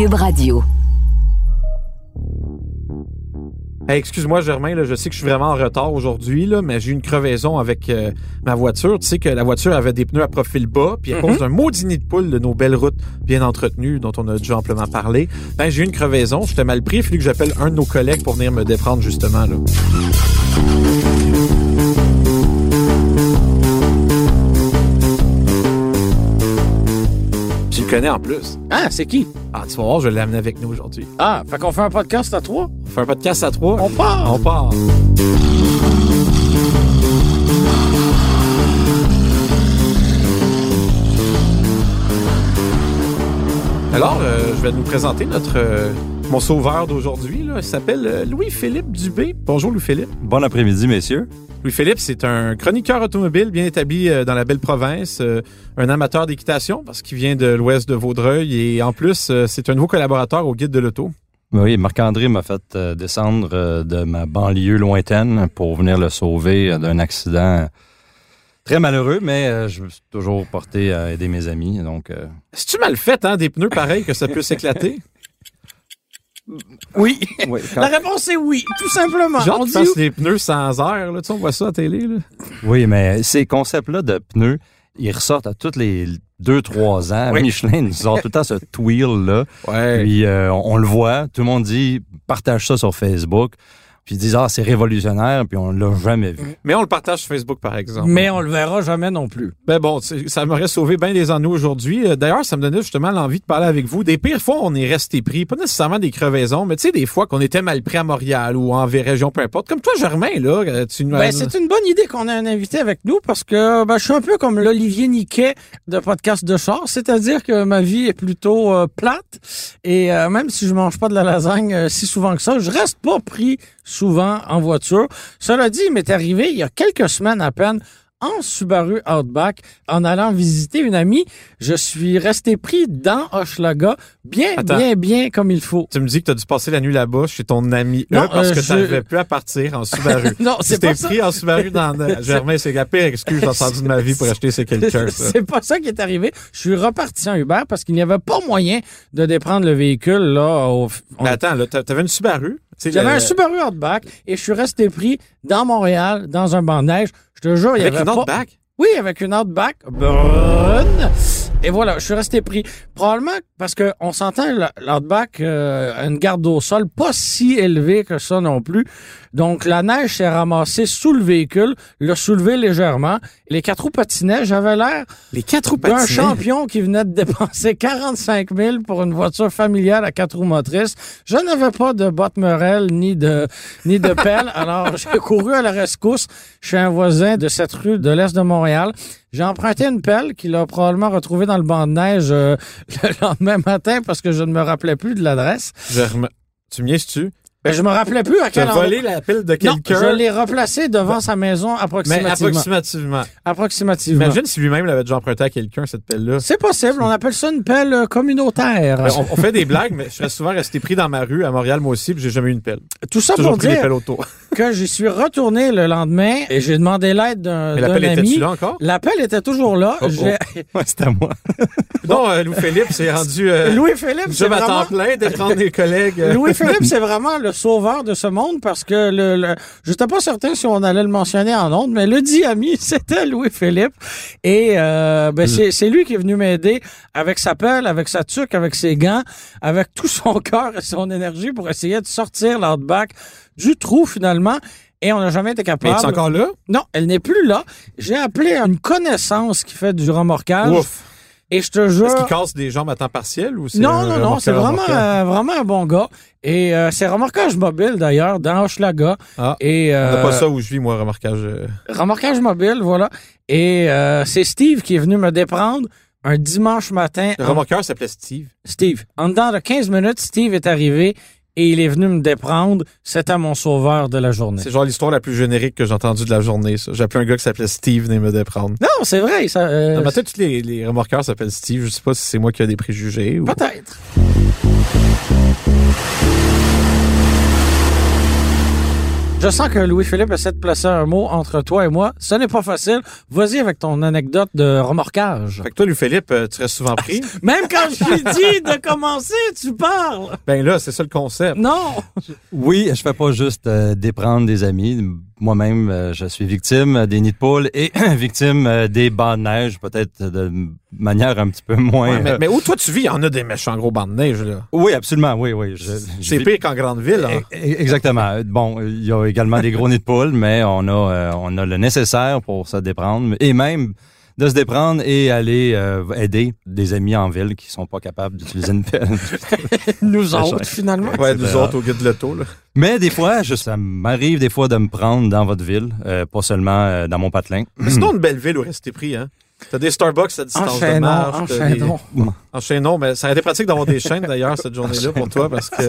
Cube Radio. Hey, excuse-moi, Germain, là, je sais que je suis vraiment en retard aujourd'hui, mais j'ai eu une crevaison avec euh, ma voiture. Tu sais que la voiture avait des pneus à profil bas, puis à cause d'un maudit nid de poule de nos belles routes bien entretenues, dont on a déjà amplement parlé, ben, j'ai eu une crevaison. J'étais mal pris. Il a fallu que j'appelle un de nos collègues pour venir me déprendre, justement. Là. Connais en plus. Ah, c'est qui? Ah, tu vas voir, je l'ai amené avec nous aujourd'hui. Ah, fait qu'on fait un podcast à trois? On fait un podcast à trois. On part! On part. Alors, euh, je vais nous présenter notre euh, mon sauveur d'aujourd'hui. Il s'appelle euh, Louis-Philippe Dubé. Bonjour Louis-Philippe. Bon après-midi, messieurs. Louis-Philippe, c'est un chroniqueur automobile bien établi euh, dans la belle province, euh, un amateur d'équitation parce qu'il vient de l'ouest de Vaudreuil et en plus, c'est un nouveau collaborateur au guide de l'auto. Oui, Marc-André m'a fait descendre de ma banlieue lointaine pour venir le sauver d'un accident très malheureux, mais euh, je me suis toujours porté à aider mes amis. Donc, euh, C'est-tu mal fait, hein, des pneus pareils que ça peut s'éclater? Oui. oui, La réponse est oui, tout simplement. Genre On fassent des pneus sans air, là. Tu sais, on voit ça à la télé, là. oui, mais ces concepts-là de pneus, ils ressortent à tous les deux, trois ans. Oui. Michelin nous sort tout le temps ce twirl-là. Ouais. Puis euh, on, on le voit, tout le monde dit partage ça sur Facebook. Puis ils disent ah c'est révolutionnaire, puis on l'a jamais vu. Mais on le partage sur Facebook, par exemple. Mais on le verra jamais non plus. Ben bon, ça m'aurait sauvé bien des ennuis aujourd'hui. Euh, D'ailleurs, ça me donnait justement l'envie de parler avec vous. Des pires fois, on est resté pris, pas nécessairement des crevaisons, mais tu sais, des fois qu'on était mal pris à Montréal ou en région, peu importe. Comme toi, Germain, là, euh, tu nous Ben, c'est une bonne idée qu'on ait un invité avec nous parce que ben, je suis un peu comme l'Olivier Niquet de podcast de char, c'est-à-dire que ma vie est plutôt euh, plate et euh, même si je mange pas de la lasagne euh, si souvent que ça, je reste pas pris souvent en voiture. Cela dit, il m'est arrivé il y a quelques semaines à peine en Subaru Outback, en allant visiter une amie, je suis resté pris dans Hochelaga, bien, Attends. bien, bien comme il faut. Tu me dis que tu as dû passer la nuit là-bas chez ton ami Non, E parce euh, que tu n'arrivais plus à partir en Subaru. Non, c'est pas ça. pris en Subaru dans... Germain, c'est la pire excuse de ma vie pour acheter ces quelqu'un. C'est pas ça qui est arrivé. Je suis reparti en Uber parce qu'il n'y avait pas moyen de déprendre le véhicule là. Au, on- Mais attends, là, t'a- t'avais une Subaru? J'avais un Subaru Outback et je suis resté pris dans Montréal, dans un banc de neige. Je te jure, il y Avec avait une pas... Outback? Oui, avec une Outback brune. Et voilà, je suis resté pris. Probablement parce que on s'entend, l'Outback euh, une garde au sol pas si élevée que ça non plus. Donc, la neige s'est ramassée sous le véhicule, l'a soulevé légèrement. Les quatre roues patinaient. J'avais l'air Les quatre roues d'un champion qui venait de dépenser 45 000 pour une voiture familiale à quatre roues motrices. Je n'avais pas de botte Morel ni de, ni de pelle. Alors, j'ai couru à la rescousse chez un voisin de cette rue de l'Est de Montréal. J'ai emprunté une pelle qu'il a probablement retrouvée dans le banc de neige euh, le lendemain matin parce que je ne me rappelais plus de l'adresse. Tu me niaises-tu? Ben, je me rappelais plus à quel endroit. volé la pile de Non, quelqu'un? je l'ai replacé devant sa maison mais approximativement. approximativement. approximativement. Imagine si lui-même l'avait déjà emprunté à quelqu'un, cette pelle-là. C'est possible. On appelle ça une pelle euh, communautaire. Ben, On, on fait des blagues, mais je serais souvent resté pris dans ma rue à Montréal, moi aussi, puis j'ai jamais eu une pelle. Tout ça pour dire que j'y suis retourné le lendemain et j'ai demandé l'aide d'un Mais d'un l'appel ami. était-tu là encore? L'appel était toujours là. Oh, oh. Ouais, c'est à moi. Non, euh, Louis-Philippe s'est rendu euh, Louis-Philippe, c'est à temps vraiment... plein de prendre des collègues. euh, Louis-Philippe, c'est vraiment le sauveur de ce monde parce que le, le j'étais pas certain si on allait le mentionner en ondes, mais le dit ami, c'était Louis-Philippe. Et euh, ben, c'est, c'est lui qui est venu m'aider avec sa pelle, avec sa tuque, avec ses gants, avec tout son cœur et son énergie pour essayer de sortir l'outback du trou finalement. Et on n'a jamais été Mais capable. es encore là? Non, elle n'est plus là. J'ai appelé une connaissance qui fait du remorquage. Ouf. Et je te jure. Est-ce qu'il casse des jambes à temps partiel ou c'est Non, non, non, c'est vraiment, euh, vraiment un bon gars. Et euh, c'est remorquage mobile d'ailleurs dans Hochelaga. Ah, Et On euh, pas ça où je vis, moi, remorquage. euh. remorquage mobile, voilà. Et c'est Steve qui est venu me déprendre un dimanche matin. Le en- remorqueur s'appelait Steve. Steve. En dedans de 15 minutes, Steve est arrivé et il est venu me déprendre. C'était mon sauveur de la journée. C'est genre l'histoire la plus générique que j'ai entendue de la journée. J'ai appelé un gars qui s'appelait Steve venir me déprendre. Non, c'est vrai. Ça, euh, Dans ma tête, tous les, les remorqueurs s'appellent Steve. Je sais pas si c'est moi qui ai des préjugés ou. Peut-être. Je sens que Louis-Philippe essaie de placer un mot entre toi et moi. Ce n'est pas facile. Vas-y avec ton anecdote de remorquage. Fait que toi, lui, Philippe, euh, tu restes souvent pris. Même quand je lui dis de commencer, tu parles. ben là, c'est ça le concept. Non. Oui, je fais pas juste euh, déprendre des amis. Moi-même, euh, je suis victime des nids de poules et victime euh, des bancs de neige, peut-être de manière un petit peu moins. Ouais, mais, euh, mais où toi tu vis, il y en a des méchants gros bancs de neige, là. Oui, absolument, oui, oui. C'est pire qu'en grande ville, hein. E- e- Exactement. Bon, il y a également des gros nids de poules, mais on a, on a le nécessaire pour se déprendre et même de se déprendre et aller euh, aider des amis en ville qui sont pas capables d'utiliser une pelle. Nous autres, finalement. Ouais, nous autres au guide de l'auto, là. Mais des fois, je, ça m'arrive des fois de me prendre dans votre ville, euh, pas seulement euh, dans mon patelin. Mais sinon, une belle ville où rester pris, hein. T'as des Starbucks à distance de Enchaînons, marche. t'as des- enchaînons. Enchaînons, mais ça aurait été pratique d'avoir des chaînes d'ailleurs cette journée-là pour toi parce que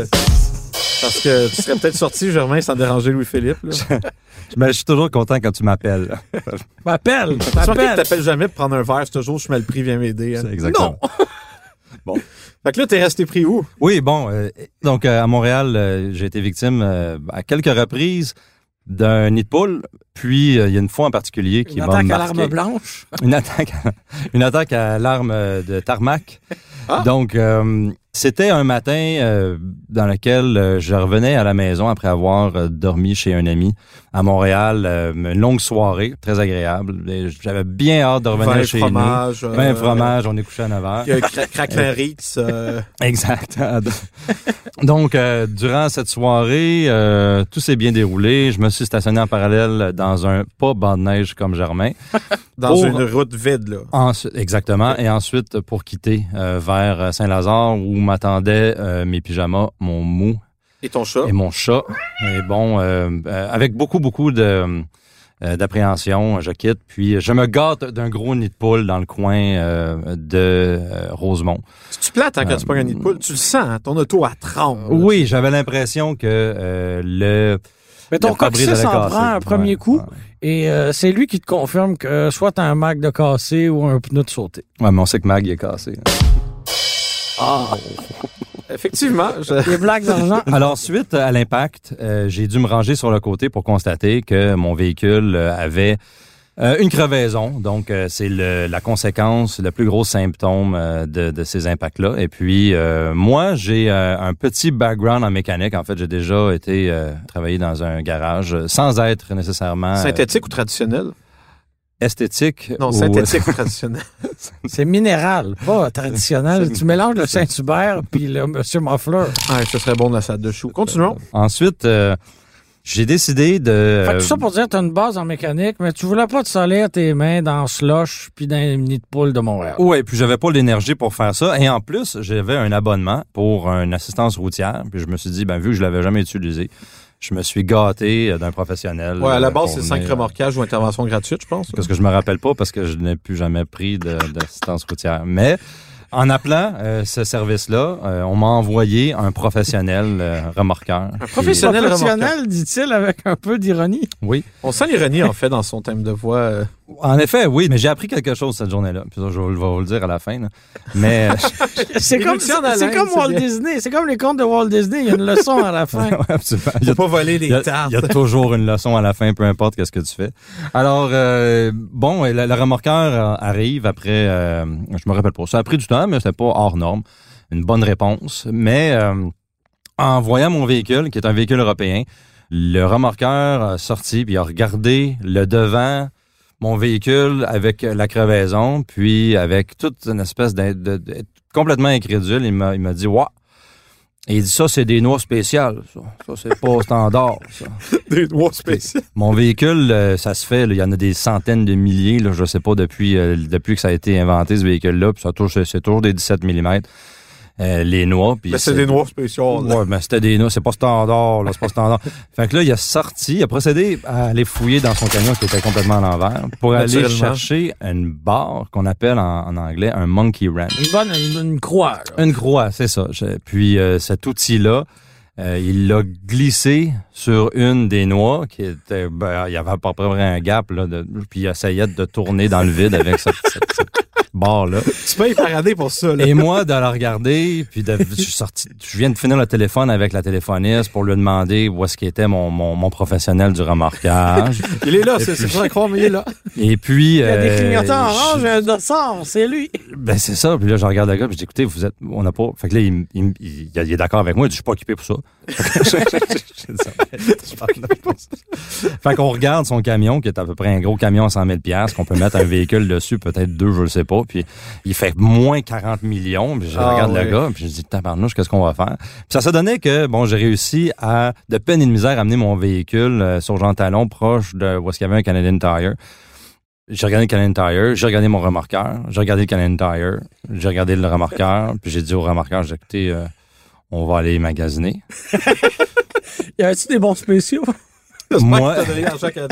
parce que tu serais peut-être sorti, Germain, sans déranger Louis-Philippe. Mais je suis toujours content quand tu m'appelles. M'appelle. Tu M'appelle. t'appelles jamais pour prendre un verre, c'est toujours je suis mal pris, viens m'aider. hein. Exactement. Fait que là, t'es resté pris où? Oui, bon, euh, donc euh, à Montréal, euh, j'ai été victime euh, à quelques reprises d'un nid de poule. Puis euh, il y a une fois en particulier qui Une m'a attaque à l'arme blanche? Une attaque, une attaque à l'arme de tarmac. Ah. Donc, euh, c'était un matin euh, dans lequel euh, je revenais à la maison après avoir euh, dormi chez un ami à Montréal. euh, une longue soirée, très agréable. J'avais bien hâte de revenir Vin, chez fromage. nous. Vin, fromage, on est couché à 9 heures. cra- Craquelin Ritz. Exact. Donc, durant cette soirée, tout s'est bien déroulé. Je me suis stationné en parallèle dans un pas banc de neige comme Germain. dans Pour- une route vide, là. Exactement. Et ensuite, pour quitter vers Saint-Lazare, où m'attendaient euh, mes pyjamas, mon mou Et ton chat? et mon chat. Et bon, euh, euh, avec beaucoup, beaucoup de euh, d'appréhension, je quitte. Puis, je me gâte d'un gros nid de poule dans le coin euh, de euh, Rosemont. Tu plates hein, quand tu pognes un nid de poule? Tu le sens, hein, ton auto à tremble. Oui, j'avais l'impression que euh, le... Mais ton coccyx allait en casser. prend un premier Ouais, coup ouais. et euh, c'est lui qui te confirme que soit t'as un mag de cassé ou un pneu de sauté. Ouais, mais on sait que Mag il est cassé. Effectivement. je- Des blagues d'argent. Alors, suite à l'impact, euh, j'ai dû me ranger sur le côté pour constater que mon véhicule euh, avait euh, une crevaison. Donc, euh, c'est la conséquence, le plus gros symptôme euh, de, de ces impacts-là. Et puis, euh, moi, j'ai euh, un petit background en mécanique. En fait, j'ai déjà été euh, travailler dans un garage sans être nécessairement euh, Synthétique ou traditionnel? Esthétique. Non, synthétique ou traditionnel. C'est minéral, pas traditionnel. tu mélanges le Saint-Hubert puis le Monsieur Muffler. Ouais, ce serait bon de la salade de chou. Continuons. Ensuite, euh, j'ai décidé de... Fait tout ça pour dire que t'as une base en mécanique, mais tu voulais pas te salir tes mains dans slush puis dans les nids de poule de Montréal. Oui, puis j'avais pas l'énergie pour faire ça. Et en plus, j'avais un abonnement pour une assistance routière. Puis je me suis dit, ben vu que je l'avais jamais utilisé, je me suis gâté euh, d'un professionnel. Ouais, à la euh, base, c'est 5 venir- remorquages ou intervention gratuite, je pense. Parce que je me rappelle pas parce que je n'ai plus jamais pris d'assistance routière. Mais en appelant euh, ce service-là, euh, on m'a envoyé un professionnel euh, remorqueur. Un professionnel Professionnel, dit-il avec un peu d'ironie? Oui. On sent l'ironie, en fait, dans son thème de voix. Euh. En effet, oui, mais j'ai appris quelque chose cette journée-là. Puis ça, je vais vous le dire à la fin. là. Mais C'est Des comme, munitions c'est comme c'est Walt bien. Disney. C'est comme les contes de Walt Disney. Il y a une leçon à la fin. Ouais, absolument. Il y a Faut pas a, les tartes. il y a toujours une leçon à la fin, peu importe qu'est-ce que tu fais. Alors, euh, bon, le, le remorqueur euh, arrive après, euh, je me rappelle pas, ça a pris du temps, mais c'était pas hors norme. Une bonne réponse. Mais euh, en voyant mon véhicule, qui est un véhicule européen, le remorqueur a sorti, puis a regardé le devant, mon véhicule avec la crevaison, puis avec toute une espèce de, de- complètement incrédule, il m'a il m'a dit, Ouah! Et il dit, ça, c'est des noix spéciales, ça. Ça, c'est pas standard, ça. Des noix spéciales. Mon véhicule, euh, ça se fait, là, il y en a des centaines de milliers, là, je sais pas, depuis, euh, depuis que ça a été inventé, ce véhicule-là, puis ça touche, c'est toujours des 17 mm. Euh, les noix. puis Mais c'est des noix spéciaux. là. Ouais, mais c'était des noix, c'est pas standard, là, c'est pas standard. fait que là, il a sorti, il a procédé à aller fouiller dans son camion qui était complètement à l'envers pour aller chercher une barre qu'on appelle en, en anglais un monkey wrench. Une bonne, une, une croix. là. Une croix, c'est ça. Puis euh, cet outil-là, euh, il l'a glissé sur une des noix qui était, ben, il y avait à peu près un gap là, de, puis il essayait de tourner dans le vide avec cette, cette- cette barre-là. Tu payes paradis pour ça. Là. Et moi, de la regarder, puis de, je suis sorti, je viens de finir le téléphone avec la téléphoniste pour lui demander où est-ce qu'était mon, mon, mon professionnel du remorquage. Il est là, c'est pas croire, mais il est là. Et puis... Il y a des euh, clignotants je- orange, un dossard, c'est lui. Ben c'est ça. Puis là, je regarde le gars, puis je dis, écoutez, vous êtes, on n'a pas. Fait que là, il, il, il- il est d'accord avec moi. Il dit, je suis pas occupé pour ça. Ça ça. fait qu'on regarde son camion, qui est à peu près un gros camion à 100 000 piastres, qu'on peut mettre un véhicule dessus, peut-être deux, je le sais pas. Puis il fait moins 40 millions. Puis je Ah, regarde le gars, puis je dis, tabarnouche, qu'est-ce qu'on va faire? Puis ça s'est donné que, bon, j'ai réussi à, de peine et de misère, amener mon véhicule euh, sur Jean Talon, proche de où est-ce qu'il y avait un Canadian Tire. J'ai regardé le Canadian Tire, j'ai regardé mon remorqueur, j'ai regardé le Canadian Tire, j'ai regardé le remorqueur, puis j'ai dit au remorqueur, j'ai dit, écoutez, euh, on va aller magasiner. Y avait-tu des bons spéciaux? Moi-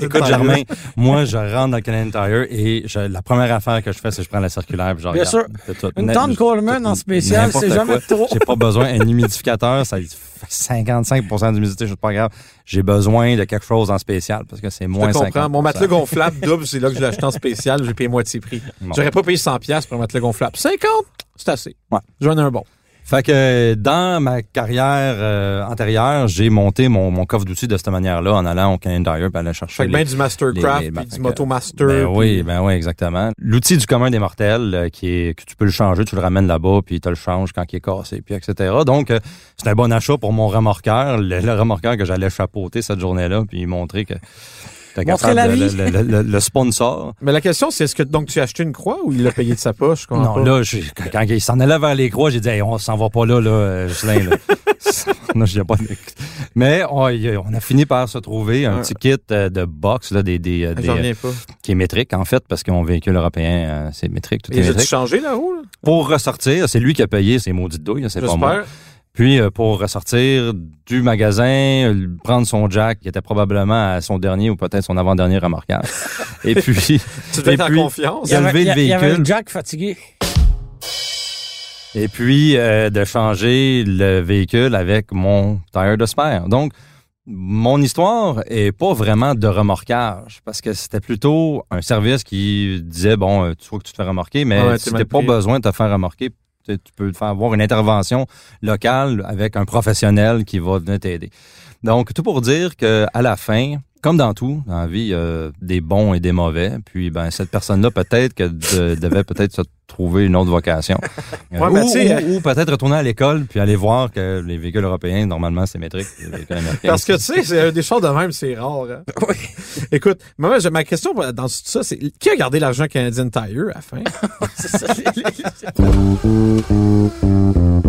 Écoute, Germain, moi, je rentre dans le Canadian Tire et je- la première affaire que je fais, c'est que je prends la circulaire puis je Bien regarde. sûr. Tout. Une tente je- Coleman en spécial, c'est jamais trop. J'ai pas besoin. Un humidificateur, ça fait 55% d'humidité, c'est pas grave. J'ai besoin de quelque chose en spécial parce que c'est Je moins te 50 comprends. Mon matelas gonflable double, c'est là que je l'ai acheté en spécial. J'ai payé moitié prix. Bon. J'aurais pas payé 100$ piastres pour un matelas gonflable. 50, c'est assez. Ouais. J'en ai un bon. Fait que dans ma carrière euh, antérieure, j'ai monté mon, mon coffre d'outils de cette manière-là en allant au Canadian Tire puis aller chercher Fait que les- ben du Mastercraft, les- les- puis fait du Motomaster. Ben puis- oui, ben oui, exactement. L'outil du commun des mortels, euh, qui est que tu peux le changer, tu le ramènes là-bas, puis tu le changes quand il est cassé, puis etc. Donc, euh, c'est un bon achat pour mon remorqueur, le, le remorqueur que j'allais chapeauter cette journée-là, puis montrer que Montrer la de- vie. le, le- le- le sponsor. Mais la question, c'est est-ce que donc tu as acheté une croix ou il l'a payé de sa poche? Non, pas. là, quand, quand il s'en allait vers les croix, j'ai dit, Hey, on s'en va pas là, là, Ghislain, là. non, j'ai pas. Mais on, il- on a fini par se trouver un petit kit euh, de box, là, des, des, euh, des, J'en euh, pas. qui est métrique, en fait, parce que mon véhicule européen, euh, c'est métrique, tout est Et j'ai-tu métrique. changé là-haut? là? Pour ressortir, c'est lui qui a payé ses maudites douilles, c'est pas moi. Puis euh, pour ressortir du magasin, euh, prendre son jack, qui était probablement à son dernier ou peut-être son avant-dernier remorquage. Et puis, Tu devais être en confiance. Il y avait, le il y avait un Jack fatigué. et puis euh, de changer le véhicule avec mon tire de spare. Donc, mon histoire est pas vraiment de remorquage parce que c'était plutôt un service qui disait bon, tu vois que tu te fais remorquer, mais Ouais, t'as mal pas besoin de te faire remorquer, tu peux faire avoir une intervention locale avec un professionnel qui va venir t'aider. Donc, tout pour dire que à la fin, comme dans tout, dans la vie, il y a des bons et des mauvais. Puis, ben, cette personne-là, peut-être que de- devait peut-être se trouver une autre vocation. Euh, Ouais, ou peut-être retourner à l'école puis aller voir que les véhicules européens, normalement, c'est métrique. Parce que tu sais, c'est des choses de même, c'est rare. hein. Écoute, moi, j'ai- ma question dans tout ça, c'est qui a gardé l'argent Canadian Tire à la fin?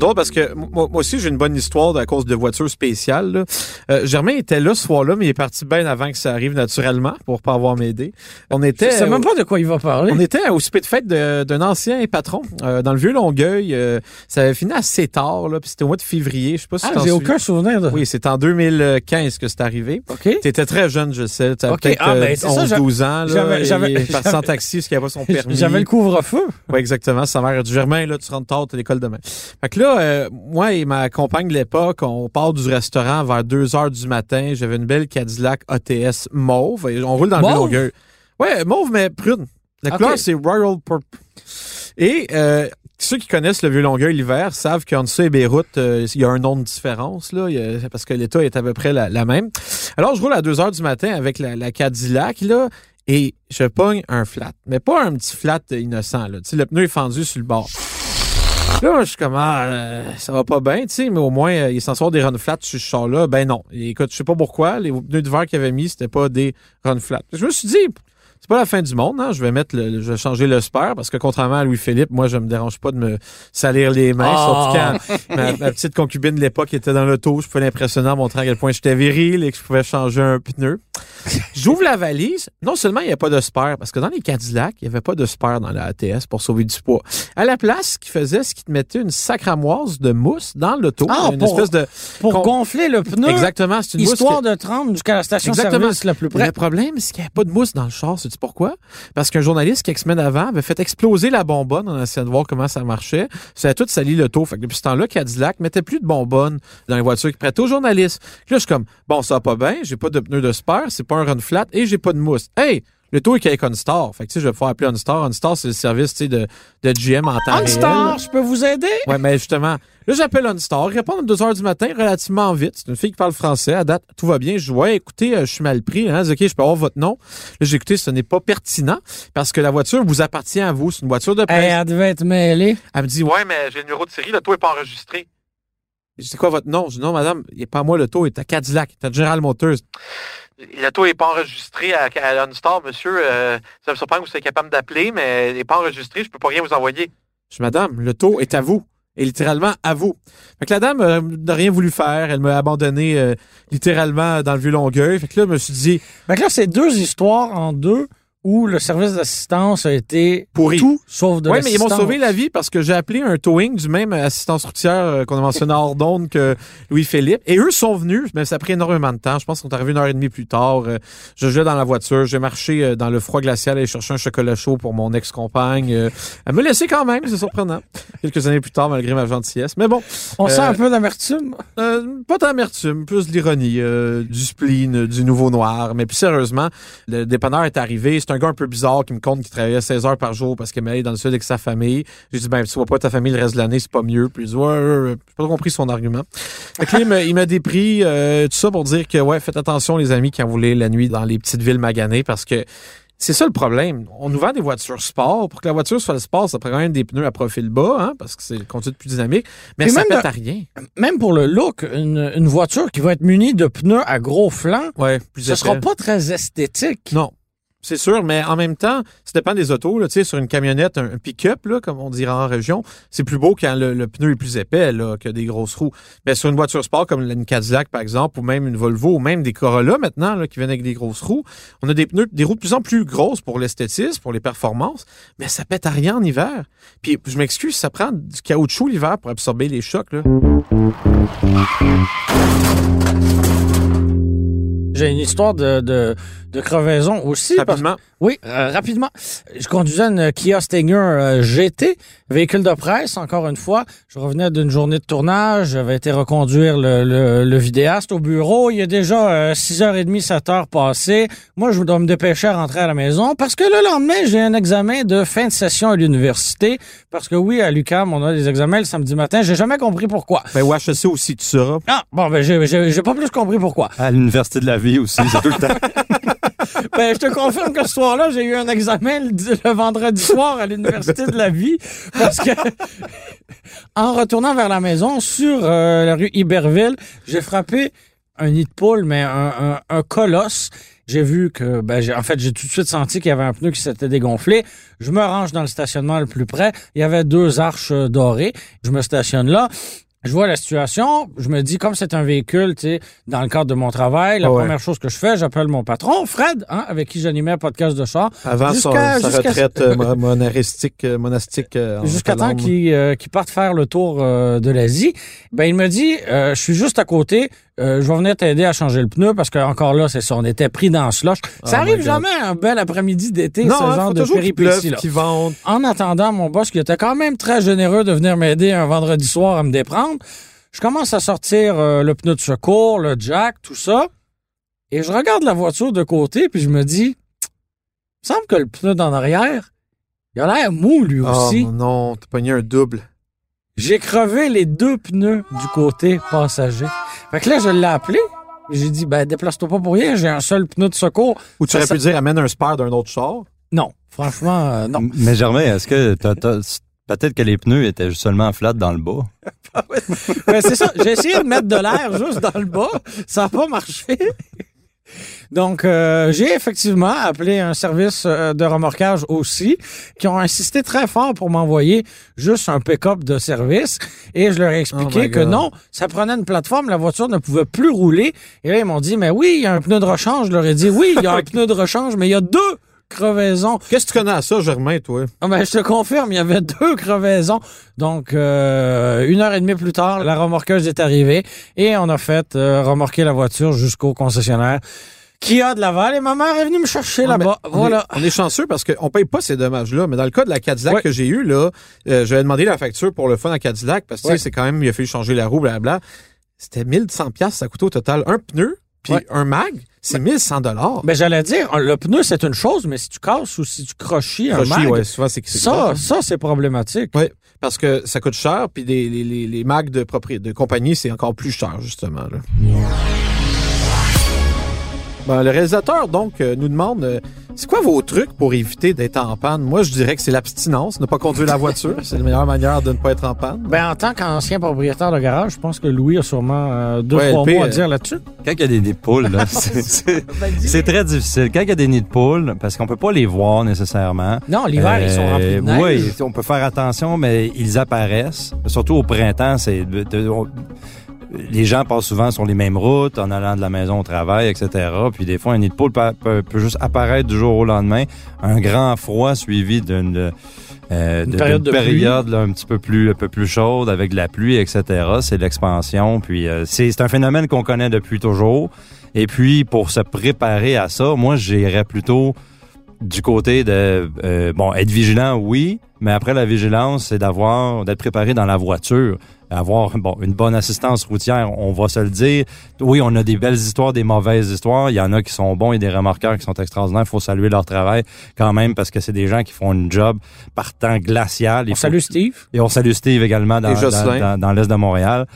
Drôle parce que moi, moi aussi, j'ai une bonne histoire à cause de voitures spéciales. là. Euh, Germain était là ce soir-là, mais il est parti bien avant que ça arrive naturellement pour pas avoir m'aider. On Je était... sais même pas de quoi il va parler. On était au souper de fête d'un ancien patron euh, dans le vieux Longueuil. euh, ça avait fini assez tard, là, puis c'était au mois de février. Je sais pas si Ah, j'ai aucun souvenir de. Oui, c'est en 2015 que c'est arrivé. OK. T'étais très jeune, je sais. T'avais Ok. peut-être Ah, ben, euh, c'est ça, 11-12 ans. là, j'avais- j'avais- parti j'avais- taxi parce qu'il avait pas son permis. J'avais le couvre-feu. Oui, exactement. Sa mère a dit Germain, là, tu rentres tard, t'as l'école demain. Fait que là, euh, moi et ma compagne de l'époque, on part du restaurant vers 2 heures du matin. J'avais une belle Cadillac ATS mauve. Et on roule dans le Mauve? vieux Longueuil. Ouais, mauve, mais prune. La couleur, c'est Royal Purple. Et euh, ceux qui connaissent le vieux Longueuil l'hiver savent qu'entre ça et Beyrouth, euh, il y a un nom de différence, là, a- parce que l'État est à peu près la, la même. Alors, je roule à 2 heures du matin avec la, la Cadillac, là, Et je pogne un flat, mais pas un petit flat innocent. Là. Tu sais, le pneu est fendu sur le bord. Là, je suis comme, ah, euh, ça va pas bien, tu sais, mais au moins, euh, il est censé avoir des run flats sur ce char-là. Ben non. Et écoute, je sais pas pourquoi, les pneus d'hiver qu'il avait mis, c'était pas des run flats. Je me suis dit, c'est pas la fin du monde, hein. Je vais mettre le, je vais changer le spare parce que contrairement à Louis-Philippe, moi, je me dérange pas de me salir les mains. Ah. Surtout quand ma, ma petite concubine de l'époque était dans l'auto, je pouvais l'impressionner en montrant à quel point j'étais viril et que je pouvais changer un pneu. J'ouvre la valise. Non seulement il n'y a pas de spare, parce que dans les Cadillacs, il n'y avait pas de spare dans la ATS pour sauver du poids. À la place, ce qu'il faisait, c'est qu'il te mettait une sacramoise de mousse dans l'auto. Ah, une pour- espèce de... Pour Con- gonfler le pneu, Exactement, c'est une mousse histoire que- de te rendre jusqu'à la station Exactement. service la plus Mais Le près. problème, c'est qu'il n'y avait pas de mousse dans le char. Sais-tu pourquoi? Parce qu'un journaliste, quelques semaines avant, avait fait exploser la bonbonne en essayant de voir comment ça marchait. Ça a tout sali le taux. Fait que depuis ce temps-là, Cadillac mettait plus de bonbonnes dans les voitures qui prêtaient aux journalistes. Puis là, je suis comme, bon, ça va pas bien. J'ai pas de pneus de spare. C'est pas un run flat et j'ai pas de mousse. Hey! Le taux est qu'avec OnStar. Fait que, tu sais, je vais pouvoir appeler OnStar. OnStar, c'est le service, tu sais, de, de GM en temps. OnStar, je peux vous aider? Ouais, mais justement, là, j'appelle OnStar, ils répondent à 2 heures du matin, relativement vite. C'est une fille qui parle français. À date, tout va bien. Je dis, ouais, écoutez, euh, je suis mal pris. Hein. Je dis, OK, je peux avoir votre nom. Là, j'ai écouté, ce n'est pas pertinent parce que la voiture vous appartient à vous. C'est une voiture de Hey, presse. elle devait être mêlée. Elle me dit, ouais, mais j'ai le numéro de série, le taux n'est pas enregistré. Je dis, c'est quoi votre nom? Je dis, non, madame, il n'est pas à moi le taux, il est à Cadillac, il est à General Motors. Le taux n'est pas enregistré à, à OnStar, monsieur. Euh, ça me surprend que vous soyez capable d'appeler, mais il n'est pas enregistré, je peux pas rien vous envoyer. Je dis, madame, le taux est à vous. Et littéralement à vous. Fait que la dame euh, n'a rien voulu faire. Elle m'a abandonné euh, littéralement dans le vieux Longueuil. Fait que là, je me suis dit, Fait que là, c'est deux histoires en deux où le service d'assistance a été Pourri. tout sauf de Oui, mais ils m'ont sauvé la vie parce que j'ai appelé un towing du même assistance routière euh, qu'on a mentionné hors d'onde que Louis-Philippe. Et eux sont venus, mais ça a pris énormément de temps. Je pense qu'on est arrivé une heure et demie plus tard. Euh, Je jouais dans la voiture. J'ai marché euh, dans le froid glacial et chercher un chocolat chaud pour mon ex-compagne. Elle me laissait quand même, c'est surprenant. Quelques années plus tard, malgré ma gentillesse. Mais bon, On sent un peu d'amertume? euh, pas d'amertume, plus de l'ironie, euh, du spleen, du nouveau noir. Mais plus sérieusement, le dépanneur est arrivé. C'est un gars un peu bizarre qui me compte qu'il travaillait 16 heures par jour parce qu'il m'allait dans le sud avec sa famille. J'ai dit, ben, tu vois pas ta famille le reste de l'année, c'est pas mieux. Puis il dit, ouais, ouais, ouais. j'ai pas compris son argument. Fait que là, il m'a- dépris euh, tout ça pour dire que, ouais, faites attention, les amis, quand vous voulez la nuit dans les petites villes maganées parce que c'est ça le problème. On nous vend des voitures sport. Pour que la voiture soit le sport, ça prend quand même des pneus à profil bas, hein, parce que c'est le conduite plus dynamique. Mais ça même pète à rien. Même pour le look, une, une voiture qui va être munie de pneus à gros flancs, Ouais, plus ce épais. sera pas très esthétique. Non. C'est sûr, mais en même temps, ça dépend des autos. Là, sur une camionnette, un, pick-up, comme on dirait en région, c'est plus beau quand le, pneu est plus épais là, que des grosses roues. Mais sur une voiture sport comme une Cadillac, par exemple, ou même une Volvo, ou même des Corolla maintenant, là, qui viennent avec des grosses roues, on a des pneus, des roues de plus en plus grosses pour l'esthétisme, pour les performances, mais ça pète à rien en hiver. Puis, je m'excuse, ça prend du caoutchouc l'hiver pour absorber les chocs. Là. J'ai une histoire de, de crevaison aussi. parce- Rapidement. Oui, euh, rapidement. Je conduisais une Kia Stinger euh, GT, véhicule de presse, encore une fois. Je revenais d'une journée de tournage, j'avais été reconduire le, le, le vidéaste au bureau. Il y a déjà euh, 6h30, 7h passées. Moi, je dois me dépêcher à rentrer à la maison parce que le lendemain, j'ai un examen de fin de session à l'université. Parce que oui, à l'UQAM, on a des examens le samedi matin. J'ai jamais compris pourquoi. Ben, ouais, je sais aussi, tu sauras. Ah, bon, ben, j'ai- pas plus compris pourquoi. À l'université de la vie aussi, c'est tout le temps. Ben, je te confirme que ce soir-là, j'ai eu un examen le, vendredi soir à l'Université de la vie parce que, en retournant vers la maison, sur euh, la rue Iberville, j'ai frappé un nid de poule, mais un, un, un colosse. J'ai vu que, ben, en fait, j'ai tout de suite senti qu'il y avait un pneu qui s'était dégonflé. Je me range dans le stationnement le plus près. Il y avait deux arches euh, dorées. Je me stationne là. Je vois la situation, je me dis, comme c'est un véhicule, tu sais, dans le cadre de mon travail, la Ah ouais. première chose que je fais, j'appelle mon patron, Fred, hein, avec qui j'animais un podcast de char, Avant son- sa retraite euh, mo- monaristique, euh, monastique. euh, jusqu'à temps qu'il euh, qu'il parte faire le tour de l'Asie. Ben, il me dit, je suis juste à côté, euh, je vais venir t'aider à changer le pneu, parce que encore là, c'est ça, on était pris dans ce slush. Ça Oh my arrive jamais un bel après-midi d'été, ce hein, genre de vente. En attendant, mon boss, qui était quand même très généreux de venir m'aider un vendredi soir à me déprendre, je commence à sortir euh, le pneu de secours, le jack, tout ça, et je regarde la voiture de côté, puis je me dis, il me semble que le pneu d'en arrière, il a l'air mou lui Oh aussi. non, t'as pogné un double. J'ai crevé les deux pneus du côté passager. Fait que là, je l'ai appelé. J'ai dit, ben, déplace-toi pas pour rien, j'ai un seul pneu de secours. Ou tu Ça, aurais ça- pu dire amène un spare d'un autre char? Non, franchement, euh, non. Mais Germain, est-ce que t'as- t'as- peut-être que les pneus étaient seulement flats dans le bas? Ben, c'est ça. J'ai essayé de mettre de l'air juste dans le bas. Ça n'a pas marché. Donc, euh, j'ai effectivement appelé un service euh, de remorquage aussi, qui ont insisté très fort pour m'envoyer juste un pick-up de service. Et je leur ai Oh expliqué que non, ça prenait une plateforme, la voiture ne pouvait plus rouler. Et là, ils m'ont dit, mais oui, il y a un pneu de rechange. Je leur ai dit, oui, il y a un pneu de rechange, mais il y a deux crevaisons. Qu'est-ce que tu connais à ça, Germain, toi? Ah ben, je te confirme, il y avait deux crevaisons. Donc, euh, une heure et demie plus tard, la remorqueuse est arrivée et on a fait euh, remorquer la voiture jusqu'au concessionnaire qui a de Laval. Et ma mère est venue me chercher Ah, là-bas. on Voilà. est- On est chanceux parce qu'on paye pas ces dommages-là. Mais dans le cas de la Cadillac Ouais. que j'ai eu, là, euh, j'avais demandé la facture pour le fun à Cadillac parce que Ouais. c'est quand même, il a fallu changer la roue, blabla. C'était 1100 pièces ça coûtait au total. Un pneu, puis Ouais. un mag, c'est 1100 dollars. Ben, j'allais dire, le pneu, c'est une chose, mais si tu casses ou si tu crochis un mag, ouais, souvent, c'est c'est ça, ça, c'est problématique. Ouais, parce que ça coûte cher, puis les, les, les mags de, propri- de compagnie, c'est encore plus cher, justement. Là. Ben, le réalisateur, donc, euh, nous demande euh, c'est quoi vos trucs pour éviter d'être en panne? Moi, je dirais que c'est l'abstinence, ne pas conduire la voiture. c'est la meilleure manière de ne pas être en panne. Ben, en tant qu'ancien propriétaire de garage, je pense que Louis a sûrement euh, deux, Ouais, trois LP, mots à euh, dire là-dessus. Quand il y a des nids de poules, là, c'est- très difficile. Quand il y a des nids de poules, parce qu'on peut pas les voir nécessairement. Non, l'hiver, ils sont remplis de neige. Oui, on peut faire attention, mais ils apparaissent. Surtout au printemps, c'est les gens passent souvent sur les mêmes routes en allant de la maison au travail, etc. Puis des fois, un nid de poule peut, peut- peut juste apparaître du jour au lendemain. Un grand froid suivi d'une euh, Une période d'une de pluie. période là, un petit peu plus un peu plus chaude avec de la pluie, etc. C'est l'expansion. Puis euh, c'est c'est un phénomène qu'on connaît depuis toujours. Et puis pour se préparer à ça, moi j'irais plutôt du côté de euh, bon être vigilant oui mais après la vigilance c'est d'avoir d'être préparé dans la voiture avoir bon une bonne assistance routière on va se le dire oui on a des belles histoires des mauvaises histoires il y en a qui sont bons et des remorqueurs qui sont extraordinaires il faut saluer leur travail quand même parce que c'est des gens qui font une job par temps glacial Il On faut- salue Steve. et on salue Steve également dans, Et Jocelyn. dans, dans- dans l'est de Montréal,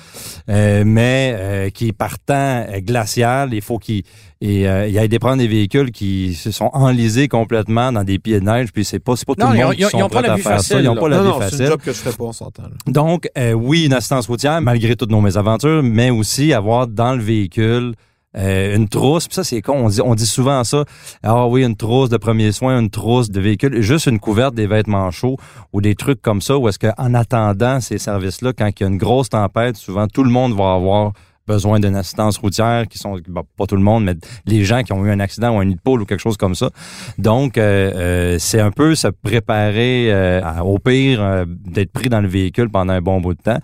Euh, mais euh, qui partant euh, glacial. Il faut qu'il et, euh, il y ait des prendre des véhicules qui se sont enlisés complètement dans des pieds de neige. Puis c'est pas c'est pas tout Non, le ils ont- monde qui sont ils ont pas prêts la à vie faire ça. facile, Ils n'ont là. pas la non, vie non, c'est facile. une job que je ferais pas, on s'entend. là. Donc, euh, oui, une assistance routière, malgré toutes nos mésaventures, mais aussi avoir dans le véhicule euh, une trousse. Puis ça, c'est con. On dit, on dit souvent ça. Ah oui, une trousse de premiers soins, une trousse de véhicule, juste une couverte des vêtements chauds ou des trucs comme ça. Ou est-ce qu'en attendant ces services-là, quand il y a une grosse tempête, souvent tout le monde va avoir besoin d'une assistance routière qui sont bon, pas tout le monde mais les gens qui ont eu un accident ou un nid de poule ou quelque chose comme ça donc euh, euh, c'est un peu se préparer euh, au pire euh, d'être pris dans le véhicule pendant un bon bout de temps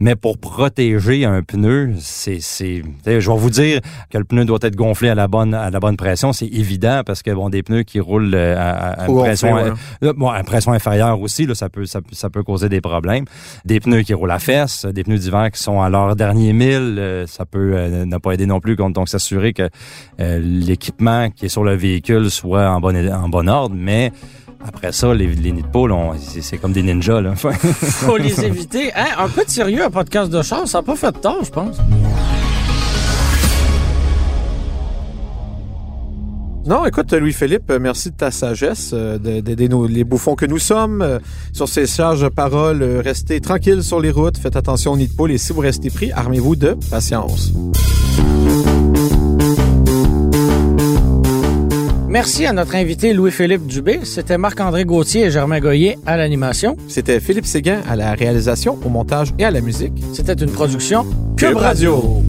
mais pour protéger un pneu c'est c'est je vais vous dire que le pneu doit être gonflé à la bonne à la bonne pression c'est évident parce que bon des pneus qui roulent euh, à, à- à une pression ouais. Là, bon, à pression inférieure aussi, là, ça peut, ça, peut- ça peut causer des problèmes. Des pneus qui roulent à fesses, des pneus d'hiver qui sont à leur dernier mille, euh, ça peut euh, ne pas aider non plus. Donc, s'assurer que euh, l'équipement qui est sur le véhicule soit en bon, en bon ordre, mais après ça, les, les nids de poule, c'est comme des ninjas. Là. faut les éviter. Hein, un peu de sérieux, un podcast de chance, ça n'a pas fait de tort, je pense. Non, écoute, Louis-Philippe, euh, merci de ta sagesse, euh, de- d'aider nos- les bouffons que nous sommes. Euh, Sur ces sages paroles, euh, restez tranquilles sur les routes, faites attention aux nids de poule et si vous restez pris, armez-vous de patience. Merci à notre invité Louis-Philippe Dubé. C'était Marc-André Gauthier et Germain Goyer à l'animation. C'était Philippe Séguin à la réalisation, au montage et à la musique. C'était une production Cube Radio.